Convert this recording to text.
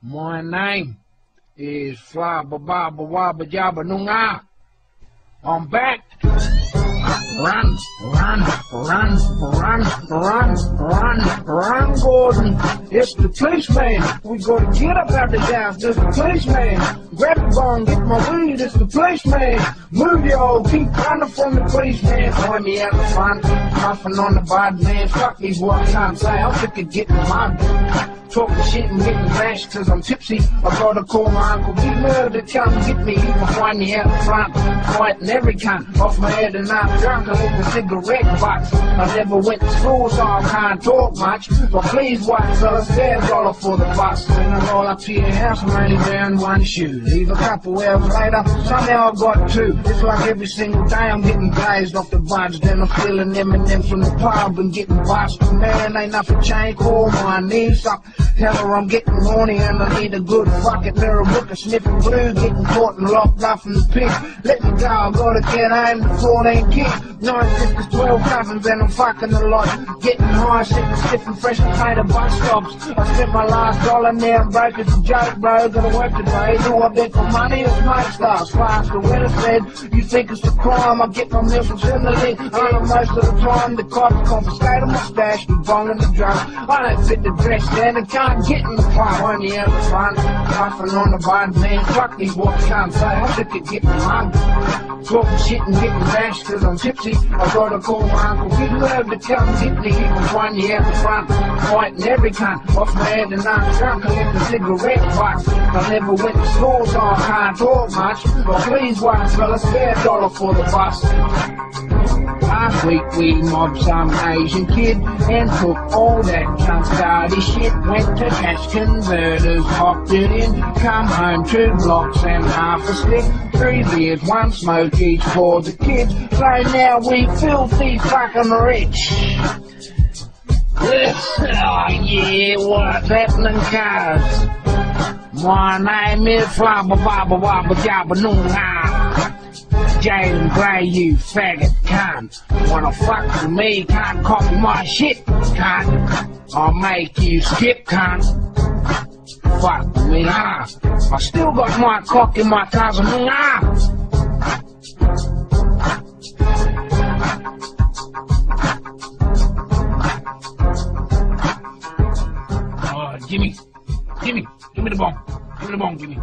My name is Fly Baba Baba Jabba Nunga. I'm back. Run, run, run, run, run, run, run, Gordon. It's the policeman. We gotta get up out the house. It's the policeman. Grab the gun, get my weed. It's the policeman. Move your old keep running from the policeman. Find me at the front, coughing on the body, man. Fuck these I'm say. I'm sick of getting my talking shit and getting bashed cause I'm tipsy. I gotta call my uncle Merv to come get me. He can find me out front, fighting every cunt off my head and I'm drunk. I lit a cigarette box. I never went to school so I can't talk much. But please watch fellas, fair dollar for the bus. When I roll up to your house, I'm only down one shoe. Leave a couple where I light later, somehow I got two. It's like every single day I'm getting blazed off the buds. Then I'm feeling M&M's from the pub and getting busted. Man, ain't nothing changed. Call my knees up. Tell her I'm getting horny and I need a good fucking mirror book of sniffing glue, getting caught and locked up in the pit. Let me go, I gotta get home before they kick. Nine sisters, twelve cousins, and I'm fucking a lot. Getting high, sitting stiff and fresh potato bus stops. I spent my last dollar now, I'm broke as a joke, bro. Gotta work today, do I bet for money or smoke stars? Fast the winner said, you think it's a crime, I get my meal from Similarly. I know most of the time the cops confiscate my stash, me bonging the drugs. I don't fit the dress, then I can't get in the car on the other front. Puffing on the bottom, man, fuck these what can't say. I'm sick of getting hung. Talking shit and getting bashed cause I'm tipsy. I gotta call my uncle. Big love to tell me. He find me at the front. Fighting every cunt. Off my head and I'm drunk. I left the cigarette box. I never went to school so I can't talk much. But please watch fellas, spare a spare dollar for the bus. Last week we mobbed some Asian kid and took all that cunt starty shit. Went to cash converters, popped it in, come home two blocks and half a stick. Three beers, one smoke each for the kids. So now we filthy fucking rich. oh yeah, what's happening, cuz? My name is Flabba Baba Wabba Jabba Noonah. Jalen Gray, you faggot cunt. Wanna fuck with me, can't copy my shit, cunt. I'll make you skip, cunt. Fuck me, huh? I still got my cock in my cousin, huh? Oh, Jimmy, Jimmy, give me gimme the bomb. Give me the bomb, Jimmy.